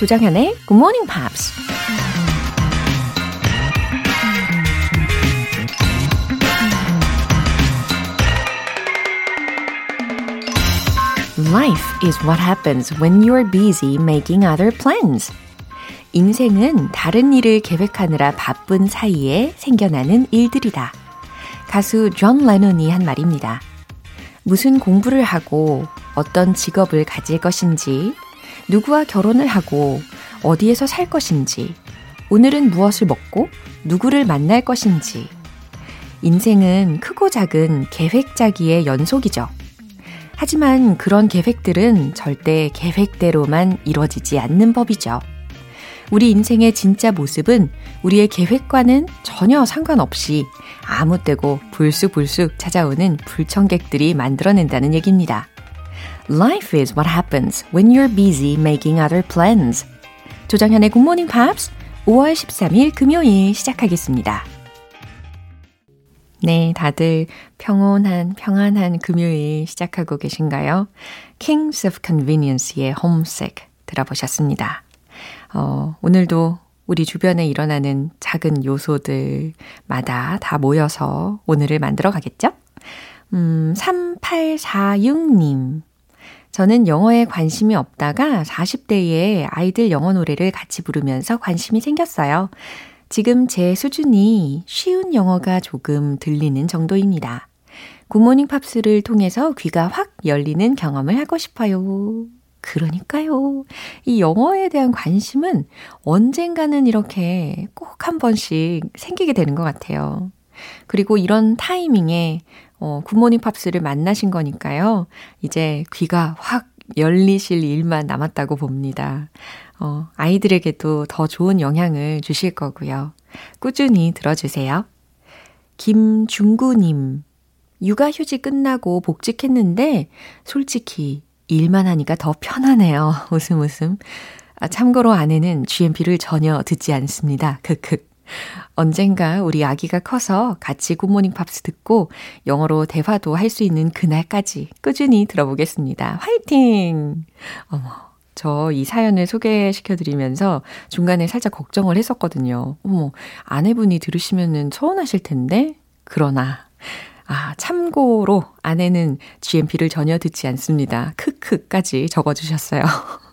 조정현의 Good Morning Pops. Life is what happens when you're busy making other plans. 인생은 다른 일을 계획하느라 바쁜 사이에 생겨나는 일들이다. 가수 존 레논이 한 말입니다. 무슨 공부를 하고 어떤 직업을 가질 것인지, 누구와 결혼을 하고 어디에서 살 것인지, 오늘은 무엇을 먹고 누구를 만날 것인지. 인생은 크고 작은 계획 짜기의 연속이죠. 하지만 그런 계획들은 절대 계획대로만 이루어지지 않는 법이죠. 우리 인생의 진짜 모습은 우리의 계획과는 전혀 상관없이 아무 때고 불쑥불쑥 찾아오는 불청객들이 만들어낸다는 얘기입니다. Life is what happens when you're busy making other plans. 조정현의 Good Morning Pops 5월 13일 금요일 시작하겠습니다. 네, 다들 평온한, 평안한 금요일 시작하고 계신가요? Kings of Convenience의 Homesick 들어보셨습니다. 어, 오늘도 우리 주변에 일어나는 작은 요소들마다 다 모여서 오늘을 만들어 가겠죠? 음, 3846님. 저는 영어에 관심이 없다가 40대에 아이들 영어 노래를 같이 부르면서 관심이 생겼어요. 지금 제 수준이 쉬운 영어가 조금 들리는 정도입니다. 굿모닝 팝스를 통해서 귀가 확 열리는 경험을 하고 싶어요. 그러니까요. 이 영어에 대한 관심은 언젠가는 이렇게 꼭 한 번씩 생기게 되는 것 같아요. 그리고 이런 타이밍에 어, 굿모닝 팝스를 만나신 거니까요. 이제 귀가 확 열리실 일만 남았다고 봅니다. 어, 아이들에게도 더 좋은 영향을 주실 거고요. 꾸준히 들어주세요. 김중구님, 육아휴직 끝나고 복직했는데, 솔직히 일만 하니까 더 편하네요. 웃음 웃음. 아, 참고로 아내는 GMP를 전혀 듣지 않습니다. 크크. 언젠가 우리 아기가 커서 같이 굿모닝 팝스 듣고 영어로 대화도 할 수 있는 그날까지 꾸준히 들어보겠습니다. 화이팅! 어머. 저 이 사연을 소개시켜 드리면서 중간에 살짝 걱정을 했었거든요. 어머, 아내분이 들으시면은 서운하실 텐데. 그러나 아, 참고로 아내는 GMP를 전혀 듣지 않습니다. 크크까지 적어주셨어요.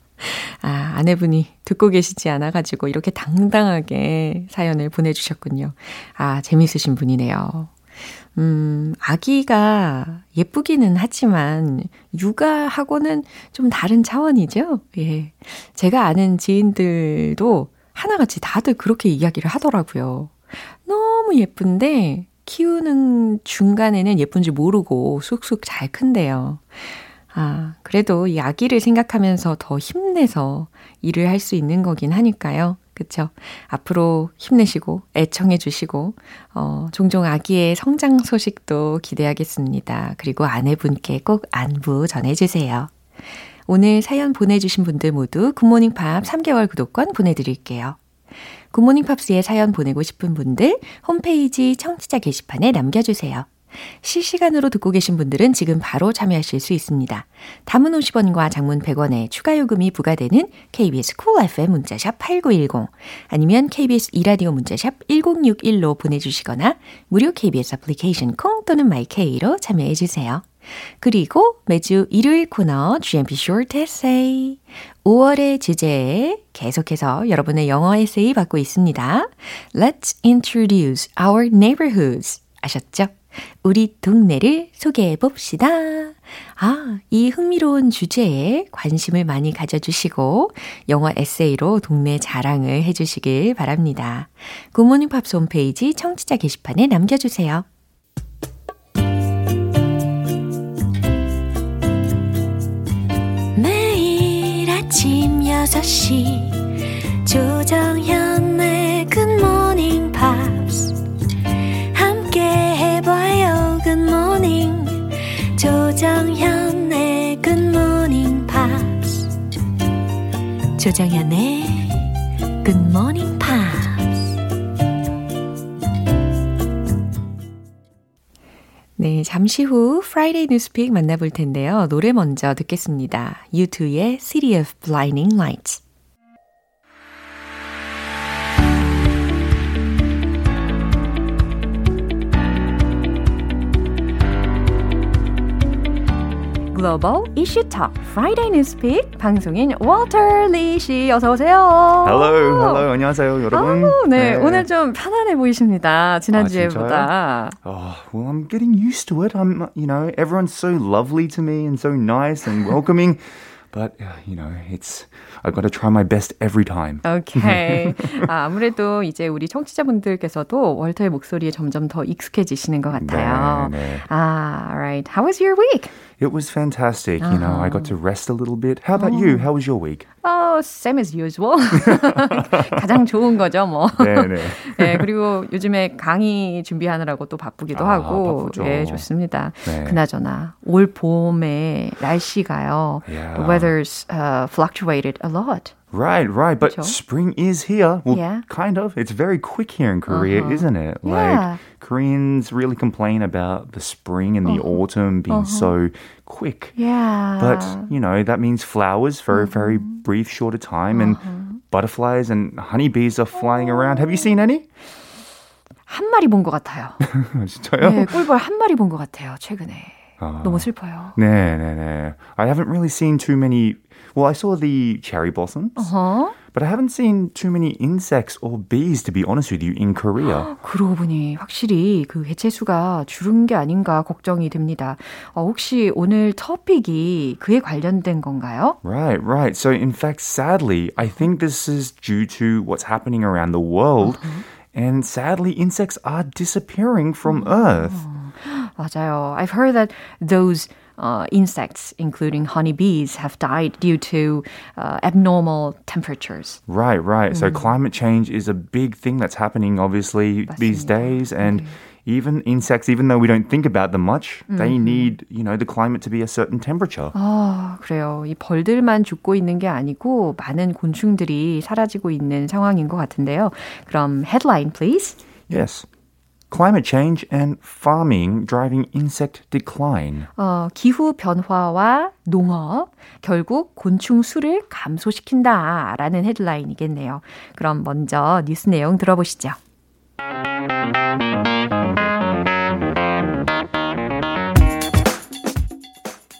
아, 아내분이 듣고 계시지 않아가지고 이렇게 당당하게 사연을 보내주셨군요. 아, 재밌으신 분이네요. 음, 아기가 예쁘기는 하지만 육아하고는 좀 다른 차원이죠? 예. 제가 아는 지인들도 하나같이 다들 그렇게 이야기를 하더라고요. 너무 예쁜데 키우는 중간에는 예쁜지 모르고 쑥쑥 잘 큰대요. 아, 그래도 이 아기를 생각하면서 더 힘내서 일을 할 수 있는 거긴 하니까요. 그쵸? 앞으로 힘내시고, 애청해 주시고, 어, 종종 아기의 성장 소식도 기대하겠습니다. 그리고 아내분께 꼭 안부 전해주세요. 오늘 사연 보내주신 분들 모두 굿모닝 팝 3개월 구독권 보내드릴게요. 굿모닝 팝스에 사연 보내고 싶은 분들 홈페이지 청취자 게시판에 남겨주세요. 실시간으로 듣고 계신 분들은 지금 바로 참여하실 수 있습니다. 단문 50원과 장문 100원에 추가 요금이 부과되는 KBS Cool FM 문자샵 8910 아니면 KBS 이라디오 문자샵 1061로 보내주시거나 무료 KBS 애플리케이션 콩 또는 마이케이로 참여해 주세요. 그리고 매주 일요일 코너 GMP Short Essay 5월의 주제에 계속해서 여러분의 영어 에세이 받고 있습니다. Let's introduce our neighborhoods. 아셨죠? 우리 동네를 소개해 봅시다. 아, 이 흥미로운 주제에 관심을 많이 가져주시고 영어 에세이로 동네 자랑을 해주시길 바랍니다. 굿모닝 팝스 홈페이지 청취자 게시판에 남겨주세요. 매일 아침 6시 조정현의 굿모닝 팝 조정현의 Good Morning Pops. 조정현의 Morning Pops. 네, 잠시 후 Friday Newspeak 만나볼 텐데요. 노래 먼저 듣겠습니다. U2의 City of Blinding Lights. Global Issue Talk Friday Newspeak 방송인 Walter Lee 씨 어서 오세요. Hello, hello. 안녕하세요, 여러분. 아, 네, 네, 오늘 좀 편안해 보이십니다. 지난주에보다. 아, oh, well, I'm getting used to it. I'm, you know, everyone's so lovely to me and so nice and welcoming. But, uh, you know, it's, Got to try my best every time. Okay. 아, 아무래도 이제 우리 청취자분들께서도 월터의 목소리에 점점 더 익숙해지시는 것 같아요. 네, 네. 아, right. How was your week? It was fantastic. Uh-huh. You know, I got to rest a little bit. How about oh. you? How was your week? Oh, same as usual. 가장 좋은 거죠, 뭐. 네네. 네, 그리고 요즘에 강의 준비하느라고 또 바쁘기도 아, 하고. 바쁘죠. 예, 좋습니다. 네. 그나저나 올 봄에 날씨가요. Yeah. The weather's uh, fluctuated a lot. Right, right. But 그렇죠? spring is here. Well, yeah. kind of. It's very quick here in Korea, uh-huh. isn't it? Yeah. Like Koreans really complain about the spring and the uh-huh. autumn being uh-huh. so quick. Yeah. But, you know, that means flowers for a very brief shorter time and butterflies and honeybees are flying around. Have you seen any? 한 마리 본 것 같아요. 진짜요? 네, 꿀벌 한 마리 본 것 같아요, 최근에. 아, 너무 슬퍼요. 네, 네, 네. I haven't really seen too many Well, I saw the cherry blossoms. Uh-huh. But I haven't seen too many insects or bees, to be honest with you, in Korea. 그러고 보니 확실히 그 개체수가 줄은 게 아닌가 걱정이 됩니다. 어, 혹시 오늘 토픽이 그에 관련된 건가요? Right, right. So in fact, sadly, I think this is due to what's happening around the world. Uh-huh. And sadly, insects are disappearing from Earth. 맞아요. I've heard that those uh, insects, including honeybees, have died due to uh, abnormal temperatures. Right, right. Mm. So climate change is a big thing that's happening, obviously, 맞습니다. these days, and. Mm. Even insects, even though we don't think about them much, mm. they need, you know, the climate to be a certain temperature. 아, 그래요. 이 벌들만 죽고 있는 게 아니고 많은 곤충들이 사라지고 있는 상황인 것 같은데요. 그럼 headline, please. Yes. Climate change and farming driving insect decline. 어, 기후 변화와 농업 결국 곤충 수를 감소시킨다라는 헤드라인이겠네요. 그럼 먼저 뉴스 내용 들어보시죠.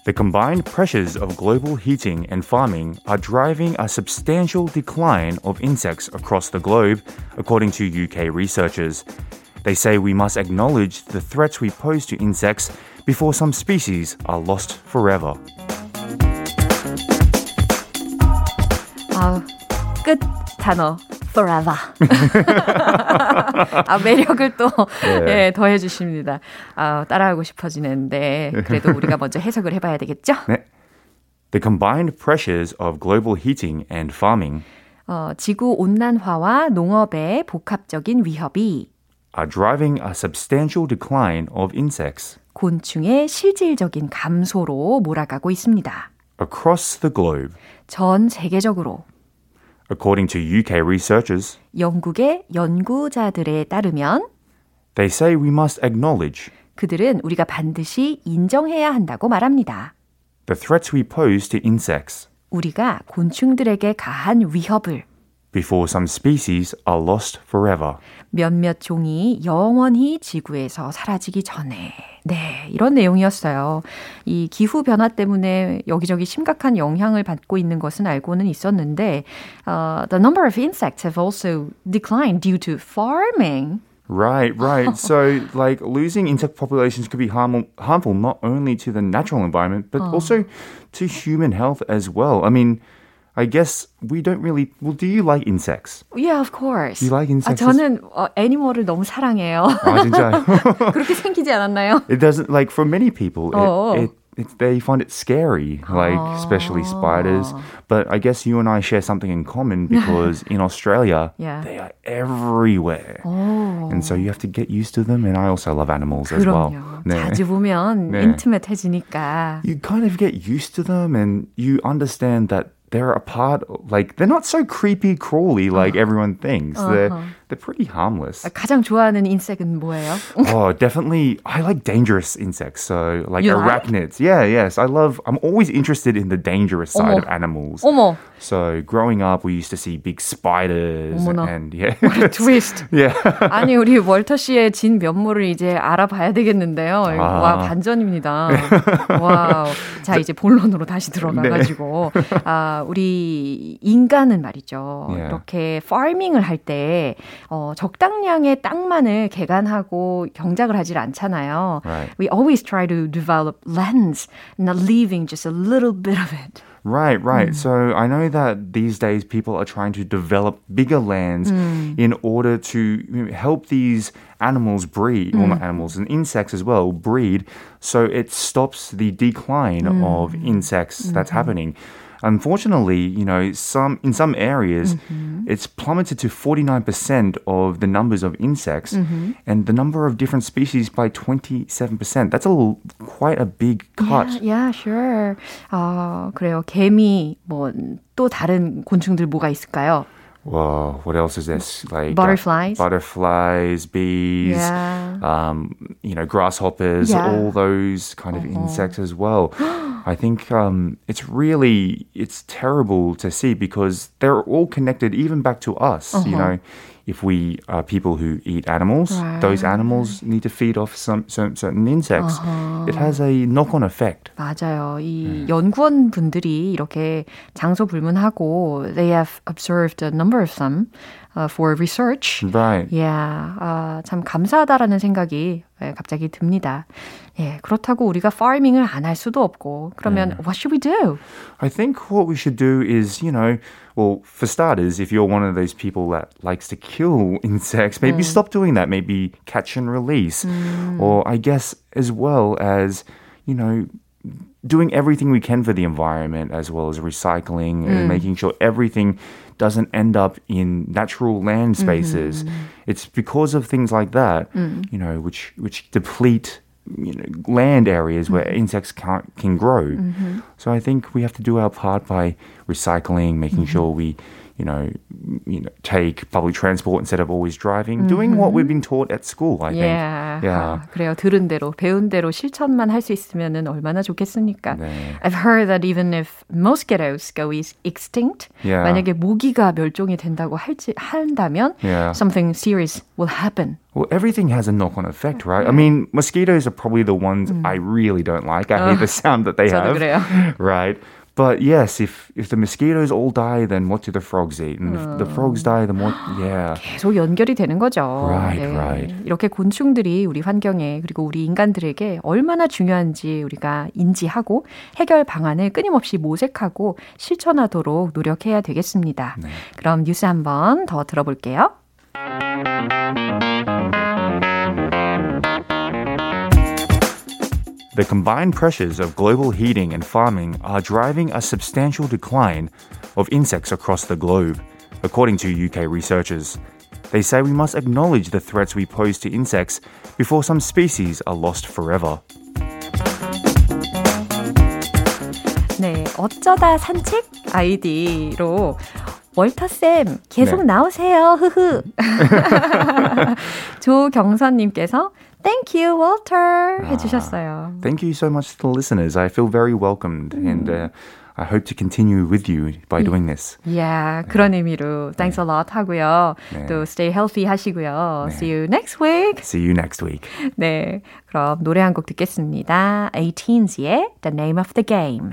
The combined pressures of global heating and farming are driving a substantial decline of insects across the globe, according to UK researchers. They say we must acknowledge the threats we pose to insects before some species are lost forever. 아, 끝 단어 forever. 아, 매력을 또 네. 예, 더해 주십니다. 아, 따라하고 싶어지는데 그래도 우리가 먼저 해석을 해 봐야 되겠죠? 네. The combined pressures of global heating and farming 어, 지구 온난화와 농업의 복합적인 위협이 are driving a substantial decline of insects. 곤충의 실질적인 감소로 몰아가고 있습니다. Across the globe. 전 세계적으로. According to UK researchers. 영국의 연구자들에 따르면 They say we must acknowledge. 그들은 우리가 반드시 인정해야 한다고 말합니다. The threats we pose to insects. 우리가 곤충들에게 가한 위협을 before some species are lost forever. 몇몇 종이 영원히 지구에서 사라지기 전에. 네, 이런 내용이었어요. 이 기후 변화 때문에 여기저기 심각한 영향을 받고 있는 것은 알고는 있었는데, uh, the number of insects have also declined due to farming. Right, right. so, like, losing insect populations could be harmful, harmful not only to the natural environment, but also to human health as well. I mean, I guess we don't really. Well, do you like insects? Yeah, of course. You like insects? 아, 저는 어, 애니멀을 너무 사랑해요. 아 진짜. 그렇게 생기지 않았나요? It doesn't like for many people. It, it, it, they find it scary, like especially spiders. But I guess you and I share something in common because in Australia, yeah. they are everywhere, oh. and so you have to get used to them. And I also love animals 그럼요. as well. 네. 자주 보면 네. 인티메트해지니까. You kind of get used to them, and you understand that they're a part like they're not so creepy crawly like uh-huh. everyone thinks. Uh-huh. They're they're pretty harmless. 가장 좋아하는 인섹은 뭐예요? oh, definitely. I like dangerous insects. So like You arachnids. Yeah, yes. I love. I'm always interested in the dangerous side 어머. of animals. 어머, So growing up, we used to see big spiders 어머나. and yeah. 트위스트. yeah. 아니 우리 월터 씨의 진 면모를 이제 알아봐야 되겠는데요. 아. 와 반전입니다. 와우. 자 이제 본론으로 다시 들어가가지고 아 우리 인간은 말이죠. Yeah. 이렇게 farming을 할때 어, 적당량의 땅만을 개간하고 경작을 하질 않잖아요. Right. We always try to develop lands, not leaving just a little bit of it. Right, right. So I know that these days people are trying to develop bigger lands in order to you know, help these animals breed, well, not animals, and insects as well, breed. So it stops the decline of insects that's happening. Unfortunately, you know, some in some areas, it's plummeted to 49% of the numbers of insects and the number of different species by 27%. That's a little, quite a big cut. Yeah, yeah, sure. 어, 그래요. 개미, 뭐, 또 다른 곤충들 뭐가 있을까요? Whoa, what else is this? Like uh, Butterflies. butterflies, bees, Yeah. um, you know, grasshoppers, Yeah. all those kind of insects as well. I think um, it's really it's terrible to see because they're all connected, even back to us. You know, if we are people who eat animals, those animals need to feed off some, some certain insects. It has a knock-on effect. 맞아요. 이 연구원 분들이 이렇게 장소 불문하고 they have observed a number of them uh, for research. Right. Yeah, 아, 참 감사하다라는 생각이 예, 갑자기 듭니다. 예, 그렇다고 우리가 farming을 안 할 수도 없고 그러면 what should we do? I think what we should do is, you know, well, for starters, if you're one of those people that likes to kill insects, maybe stop doing that. Maybe catch and release. Or I guess as well as, you know, doing everything we can for the environment as well as recycling and making sure everything doesn't end up in natural land mm-hmm, spaces. Mm-hmm. It's because of things like that, mm. you know, which which deplete you know land areas where mm-hmm. insects can't can grow. So I think we have to do our part by recycling, making sure we you know, you know, take public transport instead of always driving, doing what we've been taught at school. I think. Yeah. Yeah. 아, 그래요. 들은 대로, 배운 대로 실천만 할 수 있으면 얼마나 좋겠습니까? 네. I've heard that even if mosquitoes go is extinct, Yeah. 만약에 모기가 멸종이 된다고 할지, 한다면 Yeah. something serious will happen. Well, everything has a knock-on effect, right? I mean, mosquitoes are probably the ones I really don't like. I hate the sound that they 저도 have. 그래요. right? But yes, if if the mosquitoes all die, then what do the frogs eat? And if the frogs die, then what? Yeah. 계속 연결이 되는 거죠. Right, right. 이렇게 곤충들이 우리 환경에 그리고 우리 인간들에게 얼마나 중요한지 우리가 인지하고 해결 방안을 끊임없이 모색하고 실천하도록 노력해야 되겠습니다. 그럼 뉴스 한번 더 들어볼게요. The combined pressures of global heating and farming are driving a substantial decline of insects across the globe, according to UK researchers. They say we must acknowledge the threats we pose to insects before some species are lost forever. 네, 어쩌다 산책 아이디로 월터쌤 계속 네. 나오세요. 흐흐. 조경선님께서 Thank you, Walter 해주셨어요. Thank you so much to the listeners. I feel very welcomed and uh, I hope to continue with you by doing this. Yeah, 그런 의미로 thanks a lot 하고요. 네. 또 stay healthy 하시고요. See you next week. See you next week. 네, 그럼 노래 한 곡 듣겠습니다. 18s의 The Name of the Game.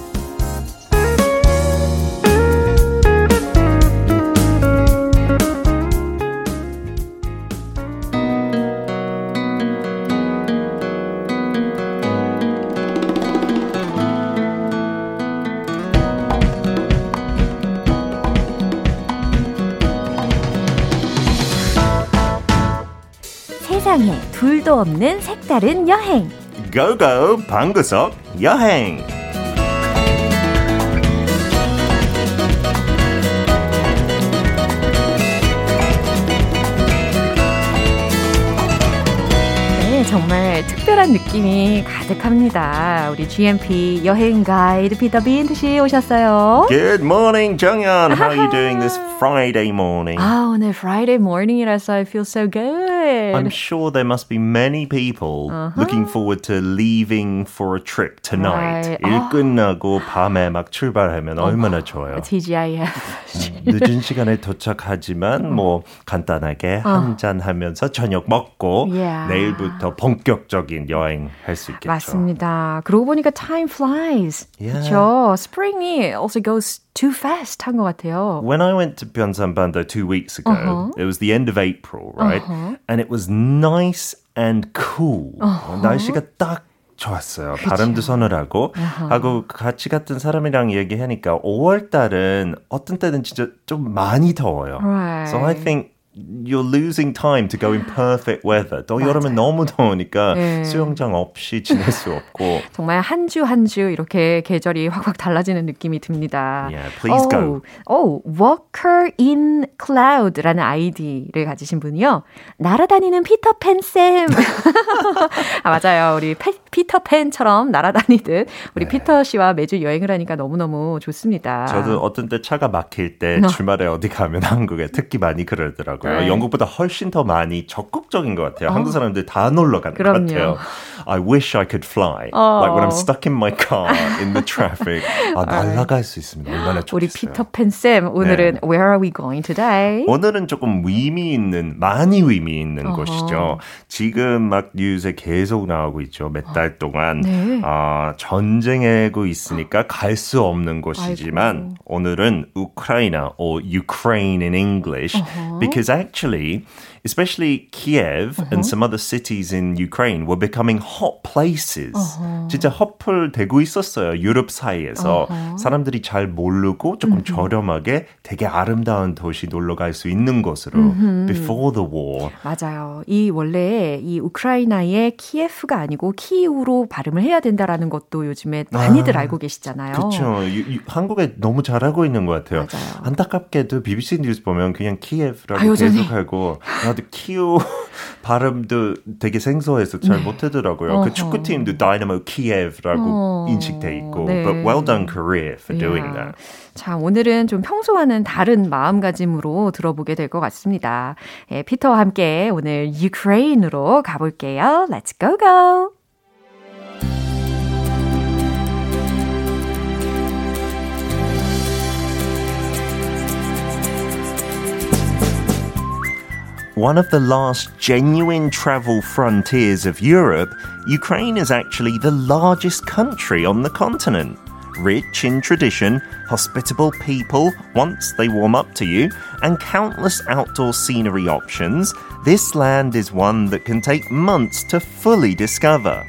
둘도 없는 색다른 여행. 고고 방구석 여행. 네, 정말 특별한 느낌이 가득합니다. 우리 GMP 여행 가이드 피터 빈트 씨 오셨어요. Good morning, 정연. How are you doing this Friday morning? 아, 오늘 Friday morning이라서 I feel so good. I'm sure there must be many people Uh-huh. looking forward to leaving for a trip tonight. Right. 일 끝나고 밤에 막 출발하면 얼마나 좋아요. TGIF. 늦은 시간에 도착하지만 뭐 간단하게 한 잔 하면서 저녁 먹고 Yeah. 내일부터 본격적인 여행 할 수 있겠죠. 맞습니다. 그러고 보니까 time flies. Yeah. 그렇죠. Spring이 also goes too fast 한 것 같아요. When I went to Pyeongsanbando two weeks ago, Uh-huh. it was the end of April, right? And it was nice and cool. Uh-huh. 날씨가 딱 좋았어요. 바람도 서늘하고 하고 같이 갔던 사람이랑 얘기하니까 5월 달은 어떤 때는 진짜 좀 많이 더워요. Right. So I think you're losing time to go in perfect weather. 또 여름엔 너무 더우니까 네. 수영장 없이 지낼 수 없고. 정말 한 주 한 주 이렇게 계절이 확확 달라지는 느낌이 듭니다. Yeah, please go. 오, Walker in Cloud라는 아이디를 가지신 분이요. 날아다니는 피터팬 쌤. 아, 맞아요. 우리 페, 피터팬처럼 날아다니듯 우리 피터 씨와 매주 여행을 하니까 너무너무 좋습니다. 저도 어떤 때 차가 막힐 때 주말에 어디 가면 한국에 특히 많이 그러더라고요. 네. 영국보다 훨씬 더 많이 적극적인 것 같아요. 한국 사람들 다 놀러 가는 그럼요. 것 같아요. I wish I could fly. 어. Like when I'm stuck in my car in the traffic. 아, 날아갈 수 있으면 얼마나 좋겠어요. 우리 피터팬 쌤 오늘은 Where are we going today? 오늘은 조금 의미 있는, 많이 의미 있는 어허. 곳이죠. 지금 막 뉴스에 계속 나오고 있죠. 몇 달 동안. 네. 아, 전쟁하고 있으니까 갈 수 없는 곳이지만 오늘은 우크라이나 or Ukraine in English because actually especially Kiev and some other cities in Ukraine were becoming hot places. 진짜 핫플 되고 있었어요. 유럽 사이에서 사람들이 잘 모르고 조금 저렴하게 되게 아름다운 도시 놀러 갈 수 있는 곳으로 before the war. 맞아요. 이 원래 이 우크라이나의 키예프가 아니고 키우로 발음을 해야 된다라는 것도 요즘에 많이들 알고 계시잖아요. 그렇죠. 한국에 너무 잘하고 있는 것 같아요. 맞아요. 안타깝게도 BBC 뉴스 보면 그냥 키예프라고 아. 계속하고 나도 키우 발음도 되게 생소해서 잘 못하더라고요. 그 어허. 축구팀도 다이나모 키예프라고 어, 인식돼 있고. 네. But well done Korea for doing that. 자, 오늘은 좀 평소와는 다른 마음가짐으로 들어보게 될 것 같습니다. 예, 피터와 함께 오늘 유크레인으로 가볼게요. Let's go go! One of the last genuine travel frontiers of Europe, Ukraine is actually the largest country on the continent. Rich in tradition, hospitable people once they warm up to you, and countless outdoor scenery options, this land is one that can take months to fully discover.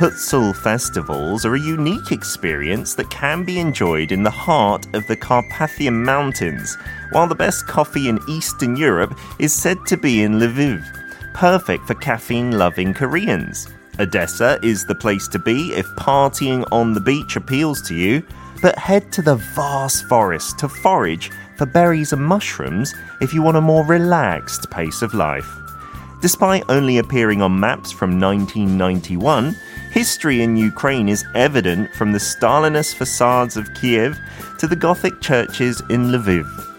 Hutzul festivals are a unique experience that can be enjoyed in the heart of the Carpathian Mountains, while the best coffee in Eastern Europe is said to be in Lviv, perfect for caffeine loving Koreans. Odessa is the place to be if partying on the beach appeals to you, but head to the vast forest to forage for berries and mushrooms if you want a more relaxed pace of life. Despite only appearing on maps from 1991, history in Ukraine is evident from the Stalinist facades of Kiev to the Gothic churches in Lviv.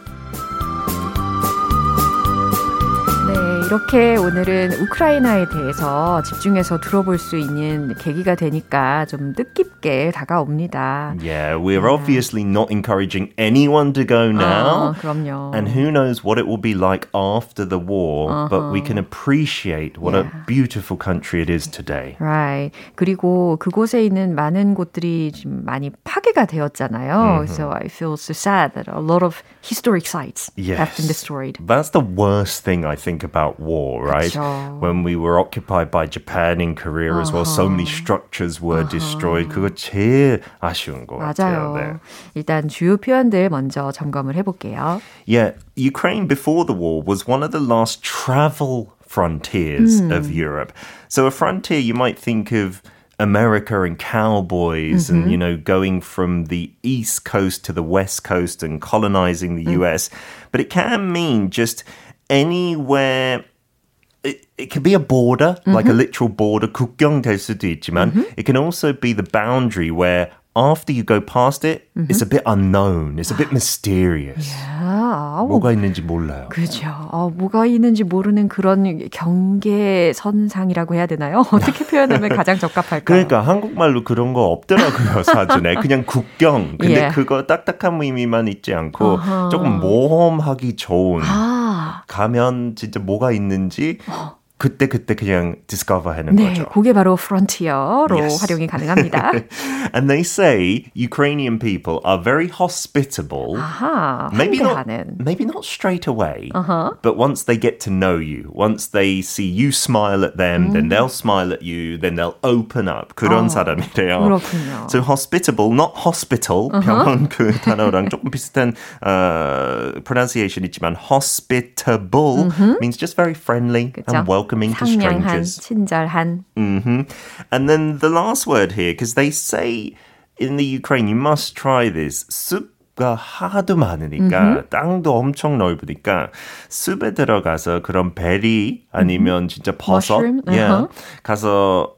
이렇게 오늘은 우크라이나에 대해서 집중해서 들어볼 수 있는 계기가 되니까 좀 뜻깊게 다가옵니다. Yeah, we're obviously not encouraging anyone to go now. 아, 그럼요. And who knows what it will be like after the war, but we can appreciate what a beautiful country it is today. Right. 그리고 그곳에 있는 많은 곳들이 지금 많이 파괴가 되었잖아요. So I feel so sad that a lot of historic sites have been destroyed. That's the worst thing I think about war, right? 그쵸. When we were occupied by Japan in Korea as well, so many structures were destroyed. 그거 제일 아쉬운 것 같아요. 맞아요. 네. 일단 주요 표현들 먼저 점검을 해볼게요. Yeah, Ukraine before the war was one of the last travel frontiers of Europe. So a frontier you might think of America and cowboys and you know going from the east coast to the west coast and colonizing the US, but it can mean just anywhere it, it can be a border, like a literal border, 국경 될 수도 있지만, it can also be the boundary where after you go past it, it's a bit unknown, it's a bit mysterious. 아, 뭐가 있는지 몰라요. 그죠. 어, 뭐가 있는지 모르는 그런 경계선상이라고 해야 되나요? 어떻게 표현하면 가장 적합할까요? 그러니까 한국말로 그런 거 없더라고요 사전에 그냥 국경 근데 예. 그거 딱딱한 의미만 있지 않고 어허. 조금 모험하기 좋은 아, 가면 진짜 뭐가 있는지 그때 그때 그냥 discover 하는 네, 거죠. 그게 바로 frontier로 Yes. 활용이 가능합니다. And they say Ukrainian people are very hospitable. 아하, Maybe not, 환대하는. maybe not straight away, Uh-huh. but once they get to know you, once they see you smile at them, then they'll smile at you, then they'll open up. 그런 사람이래요. 그렇군요. So hospitable, not hospital. 병원 그 단어랑 조금 비슷한 uh, pronunciation 있지만 hospitable means just very friendly 그죠? and Welcoming to 상냥한, strangers. 친절한. hmm And then the last word here, because they say in the Ukraine, you must try this. 숲가 하도 많으니까 땅도 엄청 넓으니까 숲에 들어가서 그런 베리 아니면 진짜 버섯 Mushroom? yeah, Uh-huh. 가서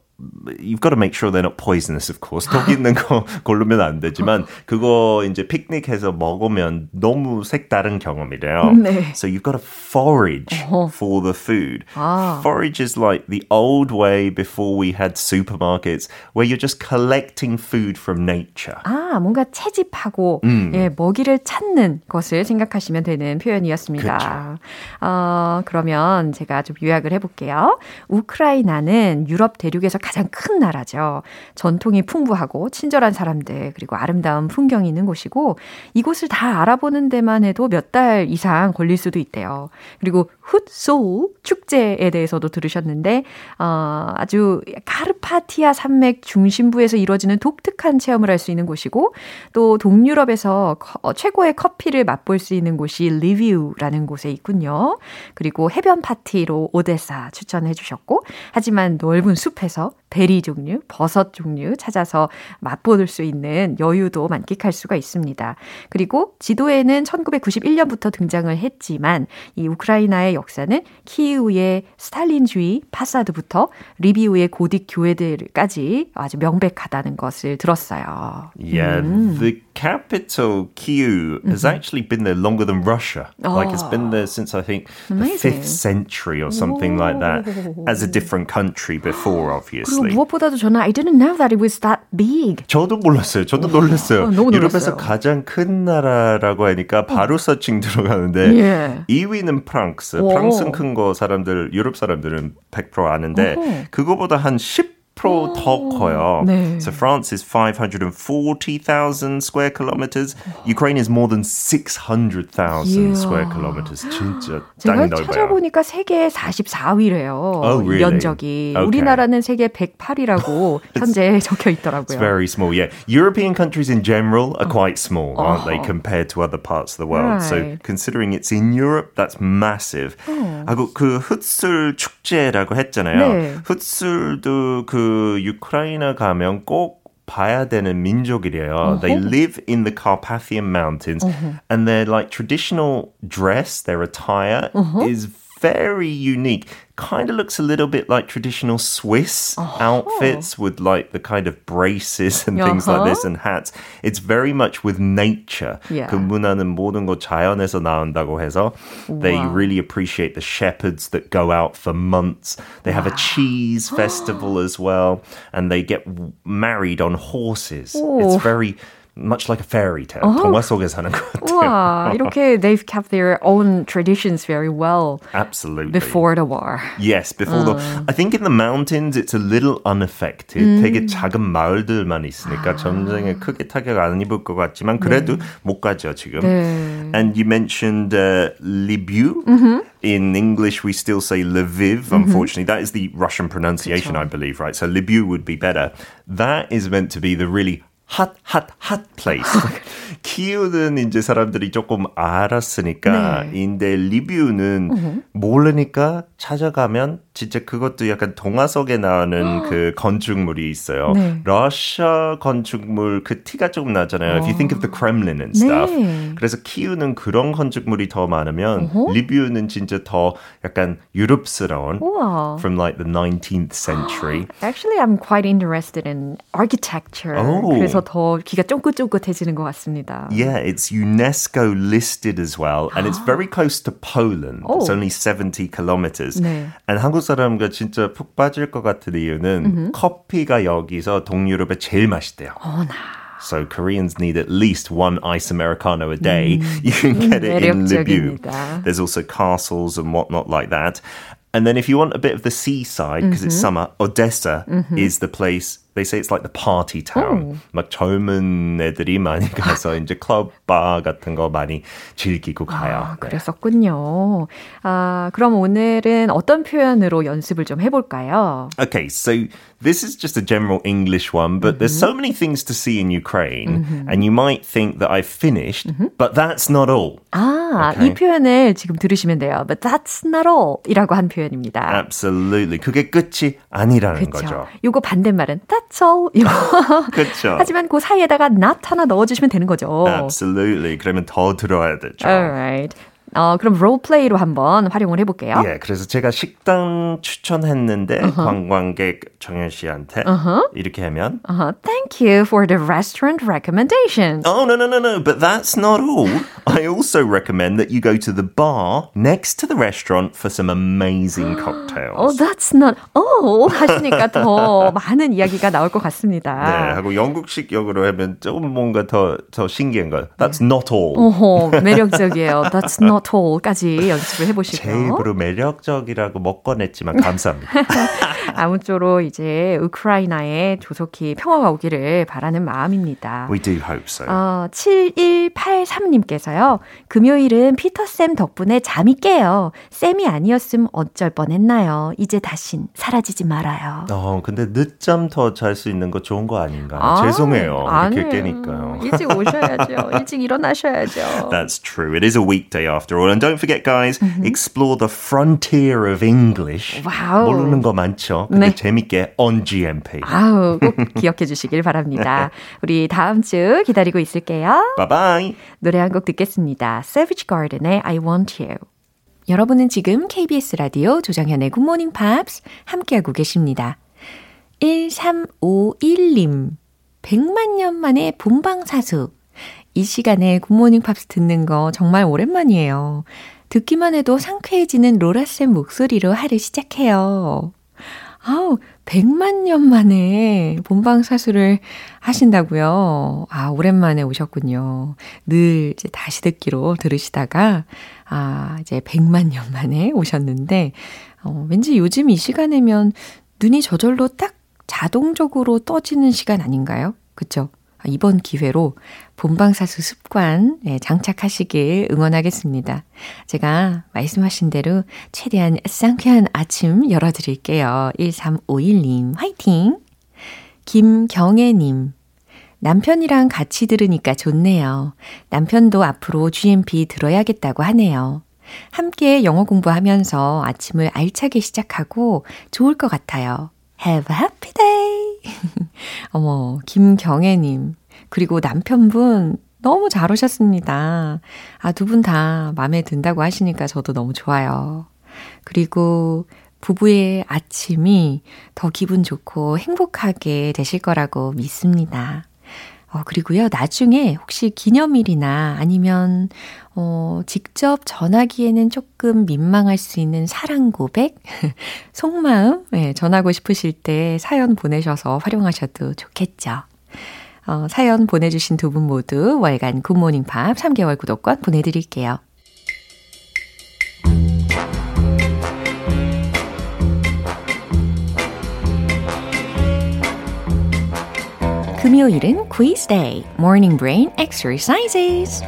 You've got to make sure they're not poisonous, of course. 독 있는 거 고르면 안 되지만 그거 이제 피크닉해서 먹으면 너무 색다른 경험이래요. 네. So you've got to forage for the food. 아. Forage is like the old way before we had supermarkets where you're just collecting food from nature. 아, 뭔가 채집하고 예, 먹이를 찾는 것을 생각하시면 되는 표현이었습니다. 어, 그러면 제가 좀 요약을 해볼게요. 우크라이나는 유럽 대륙에서 가장 큰 나라죠. 전통이 풍부하고 친절한 사람들 그리고 아름다운 풍경이 있는 곳이고 이곳을 다 알아보는 데만 해도 몇 달 이상 걸릴 수도 있대요. 그리고 훗소울 축제에 대해서도 들으셨는데 어, 아주 카르파티아 산맥 중심부에서 이루어지는 독특한 체험을 할 수 있는 곳이고 또 동유럽에서 커- 어, 최고의 커피를 맛볼 수 있는 곳이 리뷰라는 곳에 있군요. 그리고 해변 파티로 오데사 추천해 주셨고 하지만 넓은 숲에서 베리 종류, 버섯 종류 찾아서 맛볼 수 있는 여유도 만끽할 수가 있습니다. 그리고 지도에는 1991년부터 등장을 했지만 이 우크라이나의 역사는 키이우의 스탈린주의 파사드부터 리비우의 고딕 교회들까지 아주 명백하다는 것을 들었어요. Yeah, the capital Kyiv has actually been there longer than Russia. Like it's been there since I think the Amazing. fifth century or something like that, as a different country before, 그리고 obviously. 무엇보다도 저는 I didn't know that it was that big. 저도 몰랐어요. 저도 놀랐어요. 어, 너무 유럽에서. 가장 큰 나라라고 하니까 바로 서칭 들어가는데 예. 2위는 프랑스. 오. 프랑스 큰거 사람들 유럽 사람들은 100% 아는데. 그거보다 한10% 더 커요. 네. So France is 540,000 square kilometers. Ukraine is more than 600,000 이야. square kilometers. 진짜 제가 땅이 넓어요. 찾아보니까 세계 44위래요. Oh, really? 면적이. Okay. 우리나라는 세계 108이라고 현재 적혀 있더라고요. It's very small, yeah. European countries in general are quite small, aren't they, compared to other parts of the world? So Right. considering it's in Europe, that's massive. 하고 그 훗술 축제라고 했잖아요. 네. 훗술도 그 우크라이나 가면 꼭 봐야 되는 민족이래요. They live in the Carpathian Mountains and their like traditional dress, their attire is very unique. Kind of looks a little bit like traditional Swiss outfits with like the kind of braces and things like this and hats. It's very much with nature. Yeah. 그 문화는 모든 거 자연에서 나온다고 해서 they Wow. really appreciate the shepherds that go out for months. They have a cheese festival as well and they get w- married on horses. It's 오. very much like a fairy tale. 동화 속에 사는 것 같아요. 와, 이렇게 they've kept their own traditions very well Absolutely. before the war. Yes, before the. I think in the mountains it's a little unaffected. 되게 작은 마을들만 있으니까 전쟁에 크게 타격 안 입을 것 같지만 그래도 못 가죠 지금. 네. And you mentioned uh, Libiu. In English, we still say Lviv. Unfortunately, that is the Russian pronunciation, I believe, right? So Libiu would be better. That is meant to be the really hot, hot, hot place. 키우는 이제 사람들이 조금 알았으니까, 네. 인데 리뷰는 모르니까 찾아가면 진짜 그것도 약간 동화 속에 나오는 그 건축물이 있어요. 네. 러시아 건축물 그 티가 조금 나잖아요. If you think of the Kremlin and stuff. 네. 그래서 키우는 그런 건축물이 더 많으면 어허. 리뷰는 진짜 더 약간 유럽스러운 우와. from like the 19th century. Actually, I'm quite interested in architecture. Oh. 그래서 더 귀가 쫑긋쫑긋해지는 것 같습니다. Yeah, it's UNESCO listed as well, and it's very close to Poland. It's Oh. only 70 kilometers. 네. And 한국 사람과 진짜 푹 빠질 것 같은 이유는 커피가 여기서 동유럽에 제일 맛있대요. 어나. So Koreans need at least one ice americano a day. You can get it in Lviv. 매력적입니다. There's also castles and whatnot like that. And then if you want a bit of the seaside, because it's summer, Odessa is the place. They say it's like the party town. 막 젊은 애들이 많이 가서 이제 클럽 바 같은 거 많이 즐기고 가요. 아, 그랬었군요. 아, 그럼 오늘은 어떤 표현으로 연습을 좀 해볼까요? Okay, so this is just a general English one, but there's so many things to see in Ukraine, and you might think that I've finished, but that's not all. 아, Okay. 이 표현을 지금 들으시면 돼요. But that's not all 이라고 한 표현입니다. Absolutely. 그게 끝이 아니라는 그렇죠. 거죠. 요거 반대말은 that's all. 이거. 그렇죠. 하지만 그 사이에다가 not 하나 넣어주시면 되는 거죠. Absolutely. 그러면 더 들어야 되죠. Alright. 어, 그럼 롤플레이로 한번 활용을 해볼게요. 예, 그래서 제가 식당 추천했는데 관광객 정현 씨한테 이렇게 하면 Uh-huh. Thank you for the restaurant recommendation. Oh no no no no! But that's not all. I also recommend that you go to the bar next to the restaurant for some amazing cocktails. Oh, that's not all 하시니까 더 많은 이야기가 나올 것 네, 같습니다. 하고 영국식 역으로 하면 조금 뭔가 더, 더 신기한 거. That's not all. 오호, 매력적이에요. That's not all까지 연습을 제 해보시고요. 입으로 매력적이라고 못 꺼냈지만 감사합니다. 아무쪼록 이제 우크라이나에 조속히 평화가 오기를 바라는 마음입니다. We do hope so. 어, 7183님께서요. 금요일은 피터쌤 덕분에 잠이 깨요. 쌤이 아니었음 어쩔 뻔했나요? 이제 다신 사라지지 말아요. 어, 근데 늦잠 더 잘 수 있는 거 좋은 거 아닌가? 아, 죄송해요. 이렇게. 깨니까요. 일찍 오셔야죠. 일찍 일어나셔야죠. That's true. It is a weekday after all. And don't forget, guys, explore the frontier of English. 와우. 모르는 거 많죠? 근데 네. 재밌게 on GMP. 아우, 꼭 기억해 주시길 바랍니다. 우리 다음 주 기다리고 있을게요. Bye. 노래 한 곡 듣겠습니다. Savage Garden의 I Want You. 여러분은 지금 KBS 라디오 조정현의 Good Morning Pops 함께하고 계십니다. 1351님, 100만 년 만에 본방사수. 이 시간에 굿모닝 팝스 듣는 거 정말 오랜만이에요. 듣기만 해도 상쾌해지는 로라쌤 목소리로 하루 시작해요. 아우, 100만 년 만에 본방 사수를 하신다고요? 아, 오랜만에 오셨군요. 늘 이제 다시 듣기로 들으시다가, 아, 이제 100만 년 만에 오셨는데, 어, 왠지 요즘 이 시간이면 눈이 저절로 딱 자동적으로 떠지는 시간 아닌가요? 그쵸? 아, 이번 기회로 본방사수 습관 예, 장착하시길 응원하겠습니다. 제가 말씀하신 대로 최대한 상쾌한 아침 열어드릴게요. 1351님 화이팅! 김경애님 남편이랑 같이 들으니까 좋네요. 남편도 앞으로 GMP 들어야겠다고 하네요. 함께 영어 공부하면서 아침을 알차게 시작하고 좋을 것 같아요. Have a happy day! 어머, 김경애님. 그리고 남편분 너무 잘 오셨습니다. 아, 두 분 다 마음에 든다고 하시니까 저도 너무 좋아요. 그리고 부부의 아침이 더 기분 좋고 행복하게 되실 거라고 믿습니다. 어, 그리고요, 나중에 혹시 기념일이나 아니면, 어, 직접 전하기에는 조금 민망할 수 있는 사랑 고백? 속마음? 네, 전하고 싶으실 때 사연 보내셔서 활용하셔도 좋겠죠. 어, 사연 보내주신 두 분 모두 월간 굿모닝 팝 3개월 구독권 보내드릴게요. 금요일은 quiz day, morning brain exercises.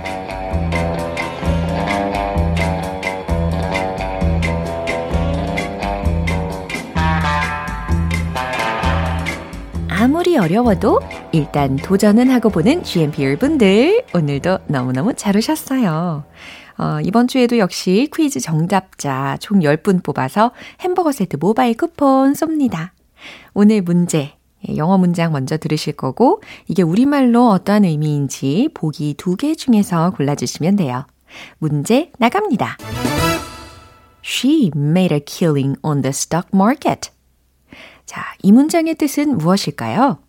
아무리 어려워도 일단 도전은 하고 보는 GMP 여러분들 오늘도 너무너무 잘 오셨어요. 어, 이번 주에도 역시 퀴즈 정답자 총 10분 뽑아서 햄버거 세트 모바일 쿠폰 쏩니다. 오늘 문제, 예, 영어 문장 먼저 들으실 거고, 이게 우리말로 어떠한 의미인지 보기 두 개 중에서 골라주시면 돼요. 문제 나갑니다. She made a killing on the stock market. 자, 이 문장의 뜻은 무엇일까요?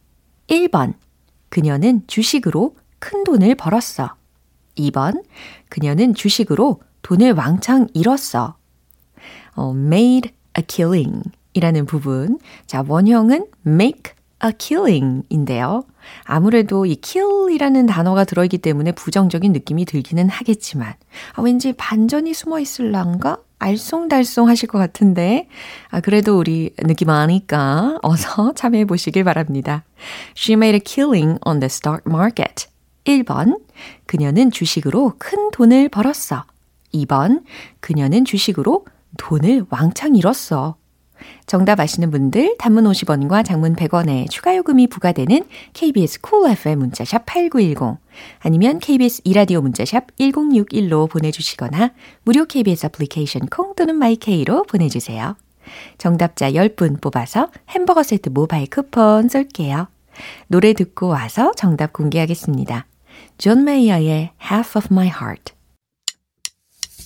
1번. 그녀는 주식으로 큰 돈을 벌었어. 2번. 그녀는 주식으로 돈을 왕창 잃었어. 어, made a killing 이라는 부분. 자, 원형은 make a killing 인데요. 아무래도 이 kill이라는 단어가 들어있기 때문에 부정적인 느낌이 들기는 하겠지만, 아, 왠지 반전이 숨어 있을란가? 알쏭달쏭 하실 것 같은데, 아, 그래도 우리 느낌 아니까 어서 참여해 보시길 바랍니다. She made a killing on the stock market. 1번, 그녀는 주식으로 큰 돈을 벌었어. 2번, 그녀는 주식으로 돈을 왕창 잃었어. 정답 아시는 분들 단문 50원과 장문 100원에 추가 요금이 부과되는 KBS 쿨 cool FM 문자샵 8910 아니면 KBS 이라디오 문자샵 1061로 보내주시거나 무료 KBS 애플리케이션 콩 또는 마이케이로 보내주세요. 정답자 10분 뽑아서 햄버거 세트 모바일 쿠폰 쏠게요. 노래 듣고 와서 정답 공개하겠습니다. 존 메이어의 Half of My Heart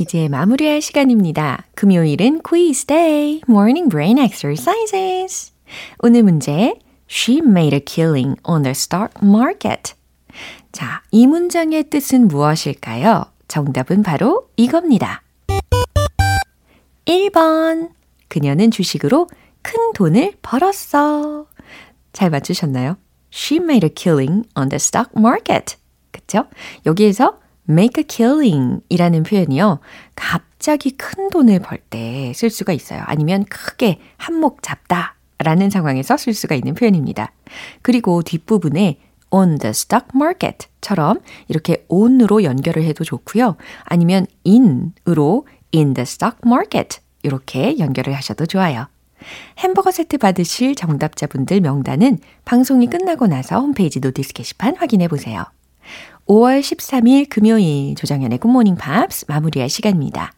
이제 마무리할 시간입니다. 금요일은 quiz day, morning brain exercises. 오늘 문제, She made a killing on the stock market. 자, 이 문장의 뜻은 무엇일까요? 정답은 바로 이겁니다. 1번. 그녀는 주식으로 큰 돈을 벌었어. 잘 맞추셨나요? She made a killing on the stock market. 그쵸? 여기에서 make a killing 이라는 표현이요. 갑자기 큰 돈을 벌 때 쓸 수가 있어요. 아니면 크게 한몫 잡다 라는 상황에서 쓸 수가 있는 표현입니다. 그리고 뒷부분에 on the stock market 처럼 이렇게 on으로 연결을 해도 좋고요. 아니면 in으로 in the stock market 이렇게 연결을 하셔도 좋아요. 햄버거 세트 받으실 정답자분들 명단은 방송이 끝나고 나서 홈페이지 notice 게시판 확인해 보세요. 5월 13일 금요일 조정현의 굿모닝 팝스 마무리할 시간입니다.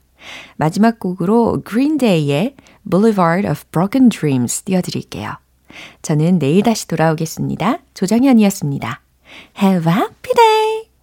마지막 곡으로 Day의 Boulevard of Broken Dreams 띄워드릴게요. 저는 내일 다시 돌아오겠습니다. 조정현이었습니다. Have a happy day!